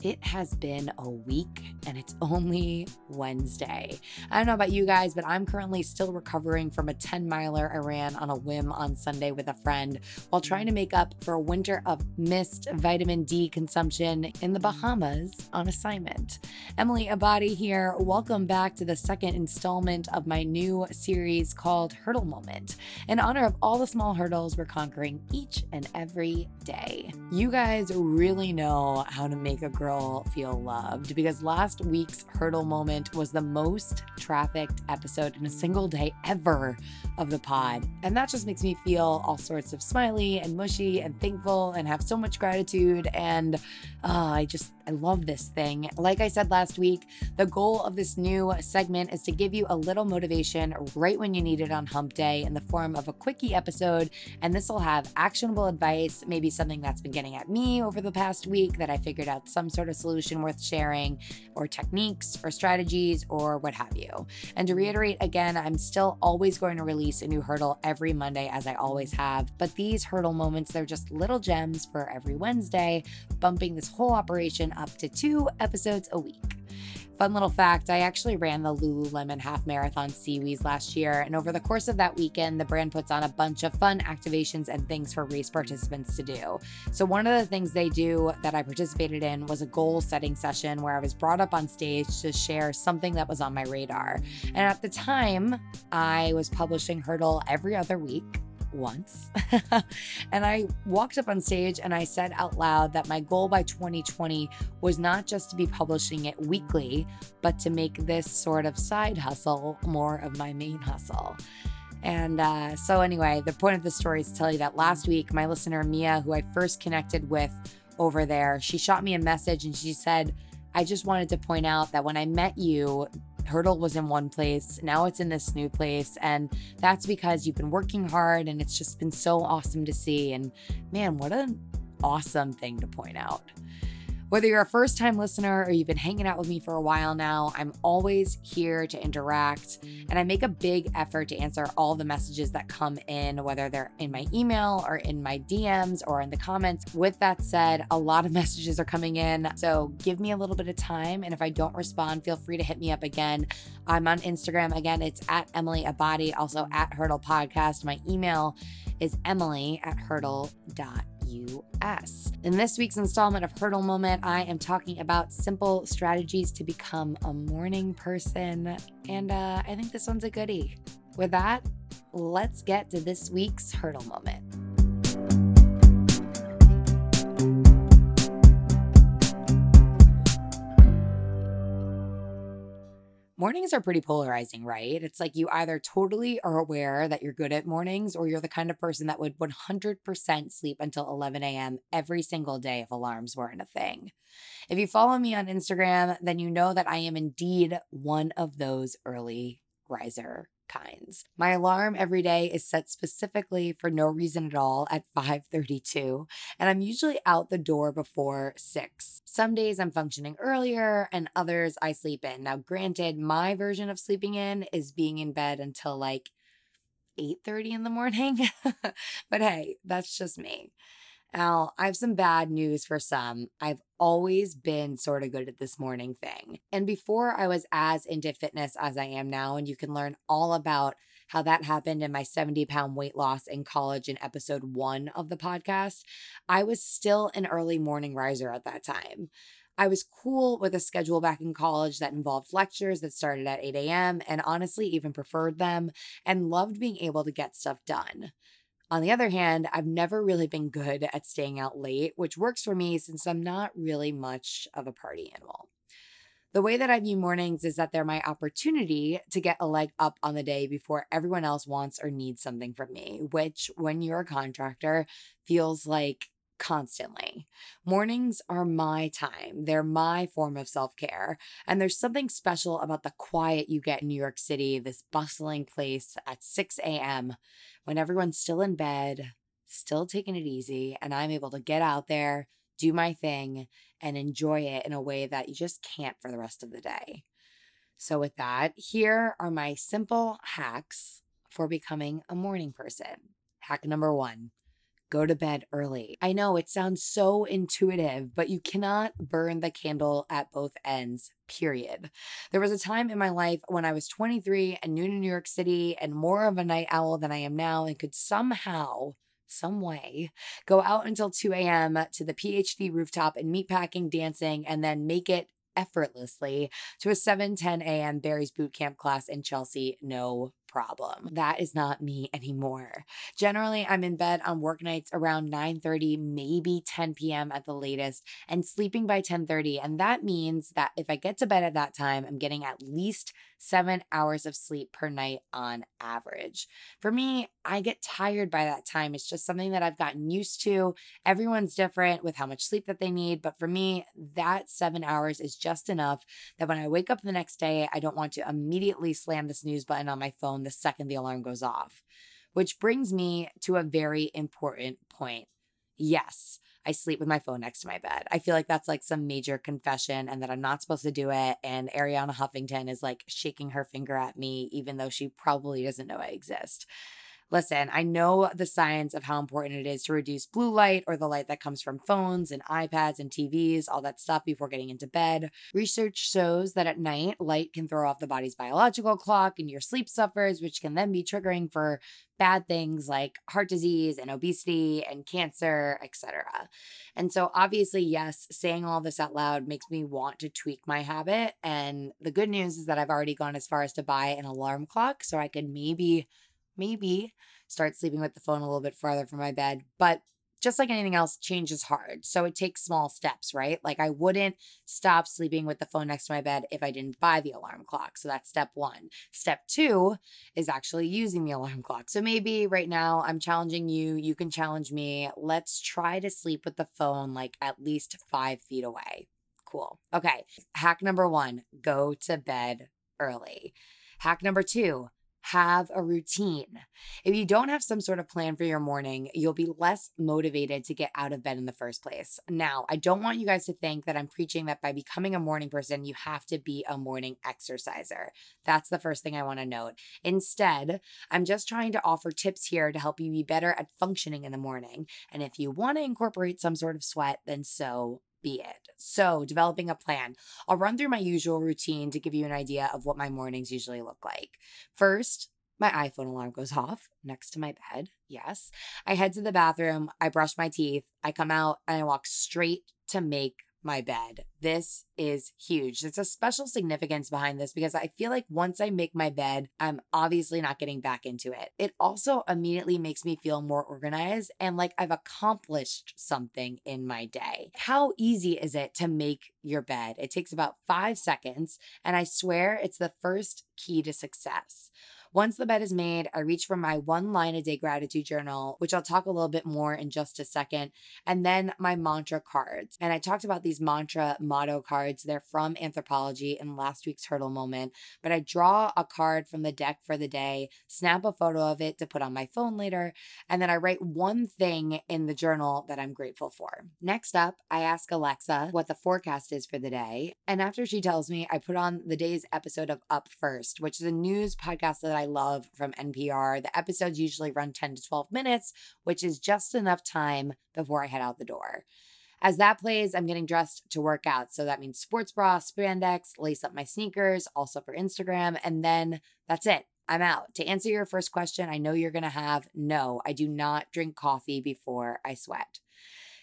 It has been a week and it's only Wednesday. I don't know about you guys, but I'm currently still recovering from a 10 miler I ran on a whim on Sunday with a friend while trying to make up for a winter of missed vitamin D consumption in the Bahamas on assignment. Emily Abbate here. Welcome back to the second installment of my new series called Hurdle Moment, in honor of all the small hurdles we're conquering each and every day. You guys really know how to make a girl girl feel loved because last week's hurdle moment was the most trafficked episode in a single day ever of the pod. And that just makes me feel all sorts of smiley and mushy and thankful and have so much gratitude. And uh, I just, I love this thing. Like I said last week, the goal of this new segment is to give you a little motivation right when you need it on hump day in the form of a quickie episode. And this will have actionable advice, maybe something that's been getting at me over the past week that I figured out some sort of solution worth sharing, or techniques, or strategies, or what have you. And to reiterate again, I'm still always going to release a new hurdle every Monday, as I always have. But these hurdle moments, they're just little gems for every Wednesday, bumping this whole operation up to two episodes a week. Fun little fact I actually ran the Lululemon Half Marathon SeaWheeze last year, and over the course of that weekend, the brand puts on a bunch of fun activations and things for race participants to do. So, one of the things they do that I participated in was a goal setting session where I was brought up on stage to share something that was on my radar. And at the time, I was publishing Hurdle every other week once. and I walked up on stage and I said out loud that my goal by 2020 was not just to be publishing it weekly, but to make this sort of side hustle more of my main hustle. And uh, so, anyway, the point of the story is to tell you that last week, my listener, Mia, who I first connected with over there, she shot me a message and she said, I just wanted to point out that when I met you, Hurdle was in one place. Now it's in this new place. And that's because you've been working hard and it's just been so awesome to see. And man, what an awesome thing to point out. Whether you're a first time listener or you've been hanging out with me for a while now, I'm always here to interact. And I make a big effort to answer all the messages that come in, whether they're in my email or in my DMs or in the comments. With that said, a lot of messages are coming in. So give me a little bit of time. And if I don't respond, feel free to hit me up again. I'm on Instagram. Again, it's at Emily Abbate, also at Hurdle Podcast. My email is emily at hurdle.com US. In this week's installment of Hurdle Moment, I am talking about simple strategies to become a morning person, and uh, I think this one's a goodie. With that, let's get to this week's Hurdle Moment. Mornings are pretty polarizing, right? It's like you either totally are aware that you're good at mornings or you're the kind of person that would 100% sleep until 11 a.m. every single day if alarms weren't a thing. If you follow me on Instagram, then you know that I am indeed one of those early riser kinds. My alarm every day is set specifically for no reason at all at 5:32, and I'm usually out the door before 6. Some days I'm functioning earlier and others I sleep in. Now granted, my version of sleeping in is being in bed until like 8:30 in the morning. but hey, that's just me. Now, I have some bad news for some. I've always been sort of good at this morning thing. And before I was as into fitness as I am now, and you can learn all about how that happened in my 70 pound weight loss in college in episode one of the podcast, I was still an early morning riser at that time. I was cool with a schedule back in college that involved lectures that started at 8 a.m. and honestly even preferred them and loved being able to get stuff done. On the other hand, I've never really been good at staying out late, which works for me since I'm not really much of a party animal. The way that I view mornings is that they're my opportunity to get a leg up on the day before everyone else wants or needs something from me, which, when you're a contractor, feels like constantly. Mornings are my time, they're my form of self care. And there's something special about the quiet you get in New York City, this bustling place at 6 a.m when everyone's still in bed, still taking it easy, and I'm able to get out there, do my thing, and enjoy it in a way that you just can't for the rest of the day. So, with that, here are my simple hacks for becoming a morning person. Hack number one go to bed early. I know it sounds so intuitive, but you cannot burn the candle at both ends, period. There was a time in my life when I was 23 and new to New York City and more of a night owl than I am now and could somehow some way, go out until 2 a.m. to the PhD rooftop and meatpacking, dancing, and then make it effortlessly to a 7 10 a.m. Barry's boot camp class in Chelsea. No problem. That is not me anymore. Generally, I'm in bed on work nights around 9:30, maybe 10 p.m. at the latest, and sleeping by 10:30, and that means that if I get to bed at that time, I'm getting at least 7 hours of sleep per night on average. For me, I get tired by that time. It's just something that I've gotten used to. Everyone's different with how much sleep that they need, but for me, that 7 hours is just enough that when I wake up the next day, I don't want to immediately slam the snooze button on my phone phone the second the alarm goes off. Which brings me to a very important point. Yes, I sleep with my phone next to my bed. I feel like that's like some major confession and that I'm not supposed to do it. And Arianna Huffington is like shaking her finger at me, even though she probably doesn't know I exist. Listen, I know the science of how important it is to reduce blue light or the light that comes from phones and iPads and TVs, all that stuff before getting into bed. Research shows that at night, light can throw off the body's biological clock and your sleep suffers, which can then be triggering for bad things like heart disease and obesity and cancer, etc. And so obviously, yes, saying all this out loud makes me want to tweak my habit. And the good news is that I've already gone as far as to buy an alarm clock so I could maybe maybe start sleeping with the phone a little bit farther from my bed. But just like anything else, change is hard. So it takes small steps, right? Like I wouldn't stop sleeping with the phone next to my bed if I didn't buy the alarm clock. So that's step one. Step two is actually using the alarm clock. So maybe right now I'm challenging you, you can challenge me. Let's try to sleep with the phone like at least five feet away. Cool. Okay. Hack number one go to bed early. Hack number two have a routine. If you don't have some sort of plan for your morning, you'll be less motivated to get out of bed in the first place. Now, I don't want you guys to think that I'm preaching that by becoming a morning person, you have to be a morning exerciser. That's the first thing I want to note. Instead, I'm just trying to offer tips here to help you be better at functioning in the morning. And if you want to incorporate some sort of sweat, then so be it. So, developing a plan. I'll run through my usual routine to give you an idea of what my mornings usually look like. First, my iPhone alarm goes off next to my bed. Yes. I head to the bathroom, I brush my teeth, I come out, and I walk straight to make my bed. This is huge. There's a special significance behind this because I feel like once I make my bed, I'm obviously not getting back into it. It also immediately makes me feel more organized and like I've accomplished something in my day. How easy is it to make your bed? It takes about five seconds, and I swear it's the first key to success. Once the bed is made, I reach for my one line a day gratitude journal, which I'll talk a little bit more in just a second, and then my mantra cards. And I talked about these mantra motto cards. They're from Anthropologie in last week's Hurdle Moment, but I draw a card from the deck for the day, snap a photo of it to put on my phone later, and then I write one thing in the journal that I'm grateful for. Next up, I ask Alexa what the forecast is for the day. And after she tells me, I put on the day's episode of Up First, which is a news podcast that I love from NPR. The episodes usually run 10 to 12 minutes, which is just enough time before I head out the door. As that plays, I'm getting dressed to work out. So that means sports bra, spandex, lace up my sneakers, also for Instagram. And then that's it. I'm out. To answer your first question, I know you're going to have no, I do not drink coffee before I sweat.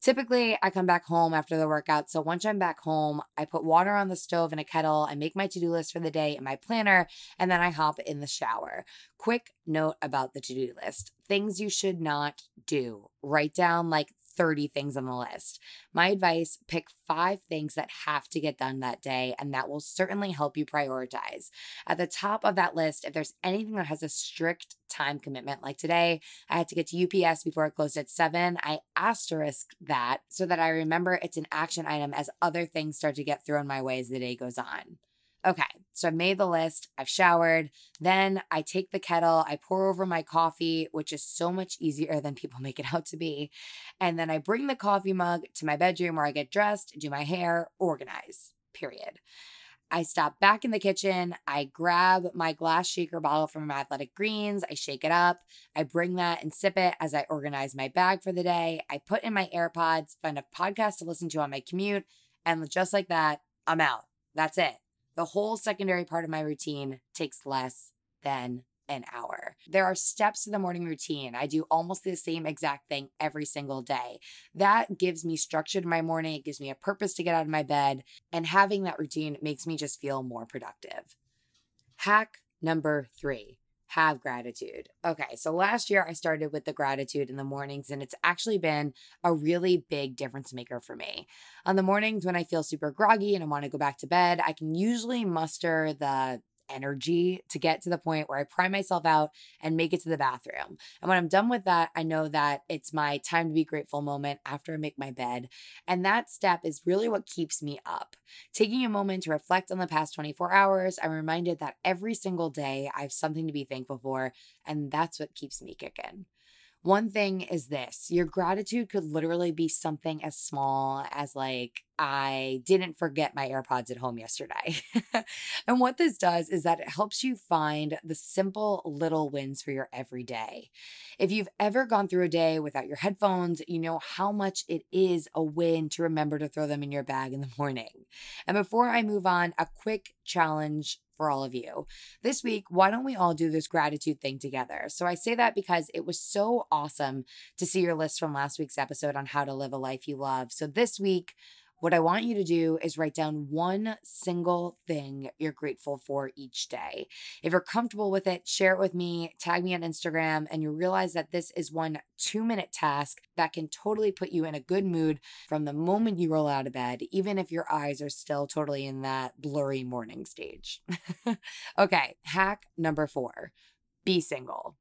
Typically, I come back home after the workout. So once I'm back home, I put water on the stove in a kettle. I make my to do list for the day in my planner, and then I hop in the shower. Quick note about the to do list things you should not do. Write down like 30 things on the list. My advice pick five things that have to get done that day, and that will certainly help you prioritize. At the top of that list, if there's anything that has a strict time commitment, like today, I had to get to UPS before it closed at seven, I asterisk that so that I remember it's an action item as other things start to get thrown my way as the day goes on. Okay, so I've made the list, I've showered, then I take the kettle, I pour over my coffee, which is so much easier than people make it out to be. And then I bring the coffee mug to my bedroom where I get dressed, do my hair, organize, period. I stop back in the kitchen. I grab my glass shaker bottle from my athletic greens. I shake it up. I bring that and sip it as I organize my bag for the day. I put in my AirPods, find a podcast to listen to on my commute. And just like that, I'm out. That's it. The whole secondary part of my routine takes less than an hour. There are steps to the morning routine. I do almost the same exact thing every single day. That gives me structure to my morning. It gives me a purpose to get out of my bed. And having that routine makes me just feel more productive. Hack number three have gratitude. Okay, so last year I started with the gratitude in the mornings, and it's actually been a really big difference maker for me. On the mornings when I feel super groggy and I want to go back to bed, I can usually muster the energy to get to the point where I prime myself out and make it to the bathroom. And when I'm done with that, I know that it's my time to be grateful moment after I make my bed. And that step is really what keeps me up. Taking a moment to reflect on the past 24 hours, I'm reminded that every single day I have something to be thankful for. And that's what keeps me kicking. One thing is this your gratitude could literally be something as small as, like, I didn't forget my AirPods at home yesterday. and what this does is that it helps you find the simple little wins for your everyday. If you've ever gone through a day without your headphones, you know how much it is a win to remember to throw them in your bag in the morning. And before I move on, a quick challenge for all of you. This week, why don't we all do this gratitude thing together? So I say that because it was so awesome to see your list from last week's episode on how to live a life you love. So this week, what I want you to do is write down one single thing you're grateful for each day. If you're comfortable with it, share it with me, tag me on Instagram, and you realize that this is one two minute task that can totally put you in a good mood from the moment you roll out of bed, even if your eyes are still totally in that blurry morning stage. okay, hack number four be single.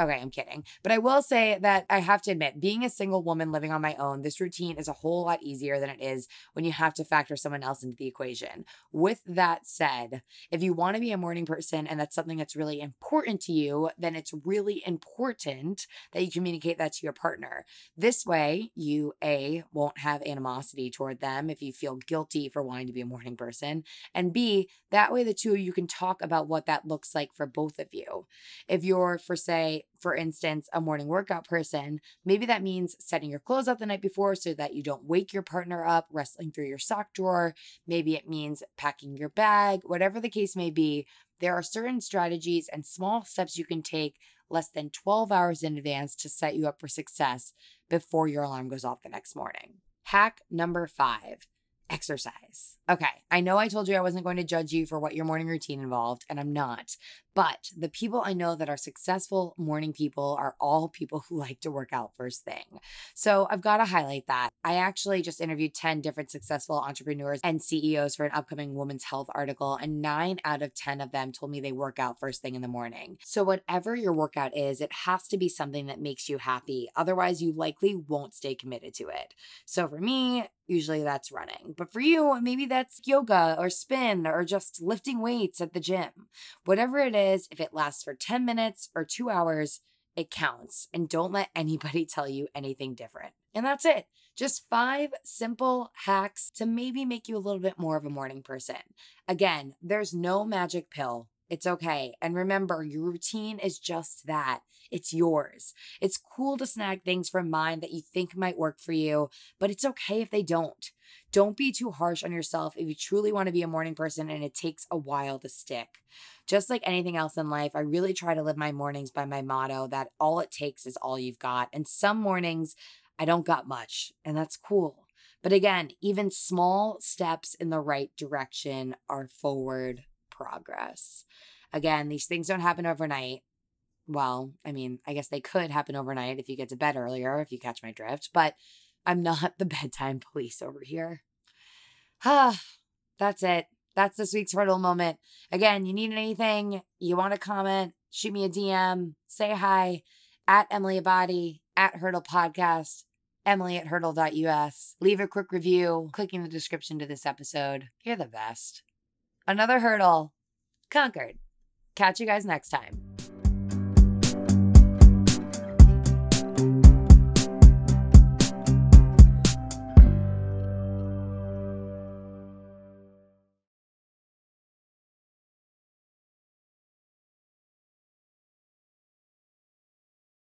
Okay, I'm kidding. But I will say that I have to admit, being a single woman living on my own, this routine is a whole lot easier than it is when you have to factor someone else into the equation. With that said, if you want to be a morning person and that's something that's really important to you, then it's really important that you communicate that to your partner. This way, you A, won't have animosity toward them if you feel guilty for wanting to be a morning person. And B, that way the two of you can talk about what that looks like for both of you. If you're, for say, for instance, a morning workout person, maybe that means setting your clothes up the night before so that you don't wake your partner up wrestling through your sock drawer. Maybe it means packing your bag, whatever the case may be. There are certain strategies and small steps you can take less than 12 hours in advance to set you up for success before your alarm goes off the next morning. Hack number five exercise. Okay, I know I told you I wasn't going to judge you for what your morning routine involved, and I'm not. But the people I know that are successful morning people are all people who like to work out first thing. So I've got to highlight that. I actually just interviewed 10 different successful entrepreneurs and CEOs for an upcoming women's health article, and nine out of 10 of them told me they work out first thing in the morning. So, whatever your workout is, it has to be something that makes you happy. Otherwise, you likely won't stay committed to it. So, for me, usually that's running. But for you, maybe that's yoga or spin or just lifting weights at the gym. Whatever it is, if it lasts for 10 minutes or two hours, it counts. And don't let anybody tell you anything different. And that's it. Just five simple hacks to maybe make you a little bit more of a morning person. Again, there's no magic pill. It's okay. And remember, your routine is just that. It's yours. It's cool to snag things from mine that you think might work for you, but it's okay if they don't. Don't be too harsh on yourself if you truly want to be a morning person and it takes a while to stick. Just like anything else in life, I really try to live my mornings by my motto that all it takes is all you've got. And some mornings I don't got much, and that's cool. But again, even small steps in the right direction are forward progress. Again, these things don't happen overnight. Well, I mean, I guess they could happen overnight if you get to bed earlier, if you catch my drift, but I'm not the bedtime police over here. Ah, that's it. That's this week's hurdle moment. Again, you need anything, you want to comment, shoot me a DM, say hi at Emily Abbate, at Hurdle Podcast, Emily at hurdle.us. Leave a quick review, clicking the description to this episode. You're the best. Another hurdle conquered. Catch you guys next time.